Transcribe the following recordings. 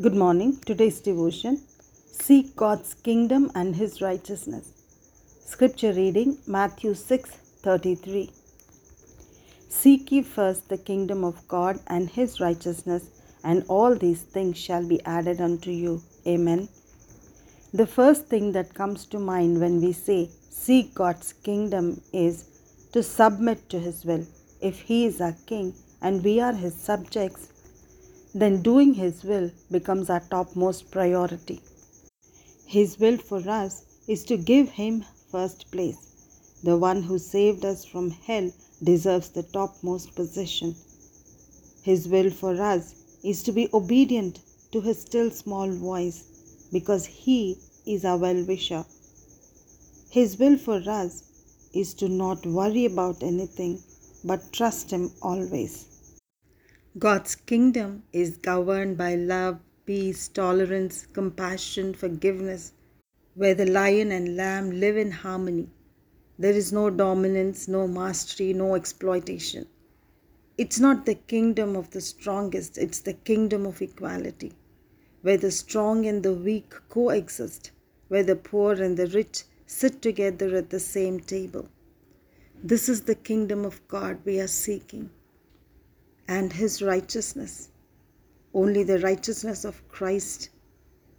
Good morning. Today's devotion Seek God's kingdom and his righteousness. Scripture reading Matthew 6:33. Seek ye first the kingdom of God and his righteousness, and all these things shall be added unto you. Amen. The first thing that comes to mind when we say seek God's kingdom is to submit to his will. If he is our king and we are his subjects, then doing His will becomes our topmost priority. His will for us is to give Him first place. The one who saved us from hell deserves the topmost position. His will for us is to be obedient to His still small voice because He is our well wisher. His will for us is to not worry about anything but trust Him always. God's kingdom is governed by love, peace, tolerance, compassion, forgiveness, where the lion and lamb live in harmony. There is no dominance, no mastery, no exploitation. It's not the kingdom of the strongest, it's the kingdom of equality, where the strong and the weak coexist, where the poor and the rich sit together at the same table. This is the kingdom of God we are seeking and his righteousness. Only the righteousness of Christ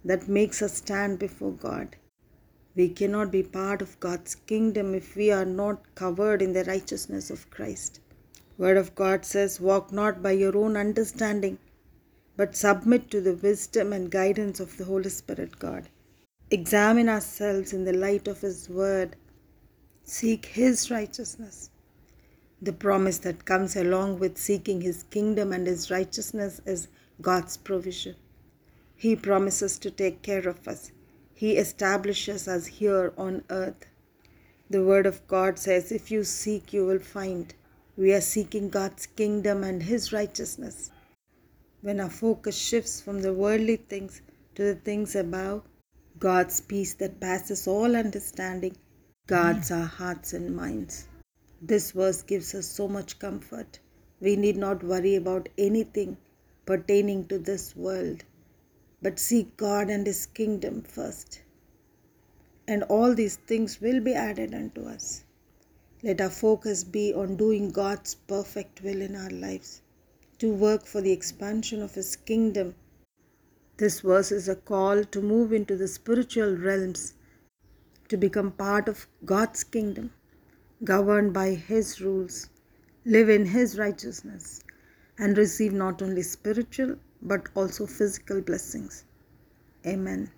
that makes us stand before God. We cannot be part of God's kingdom if we are not covered in the righteousness of Christ. Word of God says, Walk not by your own understanding, but submit to the wisdom and guidance of the Holy Spirit God. Examine ourselves in the light of His Word. Seek His righteousness. The promise that comes along with seeking His kingdom and His righteousness is God's provision. He promises to take care of us, He establishes us here on earth. The Word of God says, If you seek, you will find. We are seeking God's kingdom and His righteousness. When our focus shifts from the worldly things to the things above, God's peace that passes all understanding guards our hearts and minds. This verse gives us so much comfort. We need not worry about anything pertaining to this world, but seek God and His kingdom first. And all these things will be added unto us. Let our focus be on doing God's perfect will in our lives, to work for the expansion of His kingdom. This verse is a call to move into the spiritual realms, to become part of God's kingdom governed by His rules, live in His righteousness, and receive not only spiritual but also physical blessings. Amen.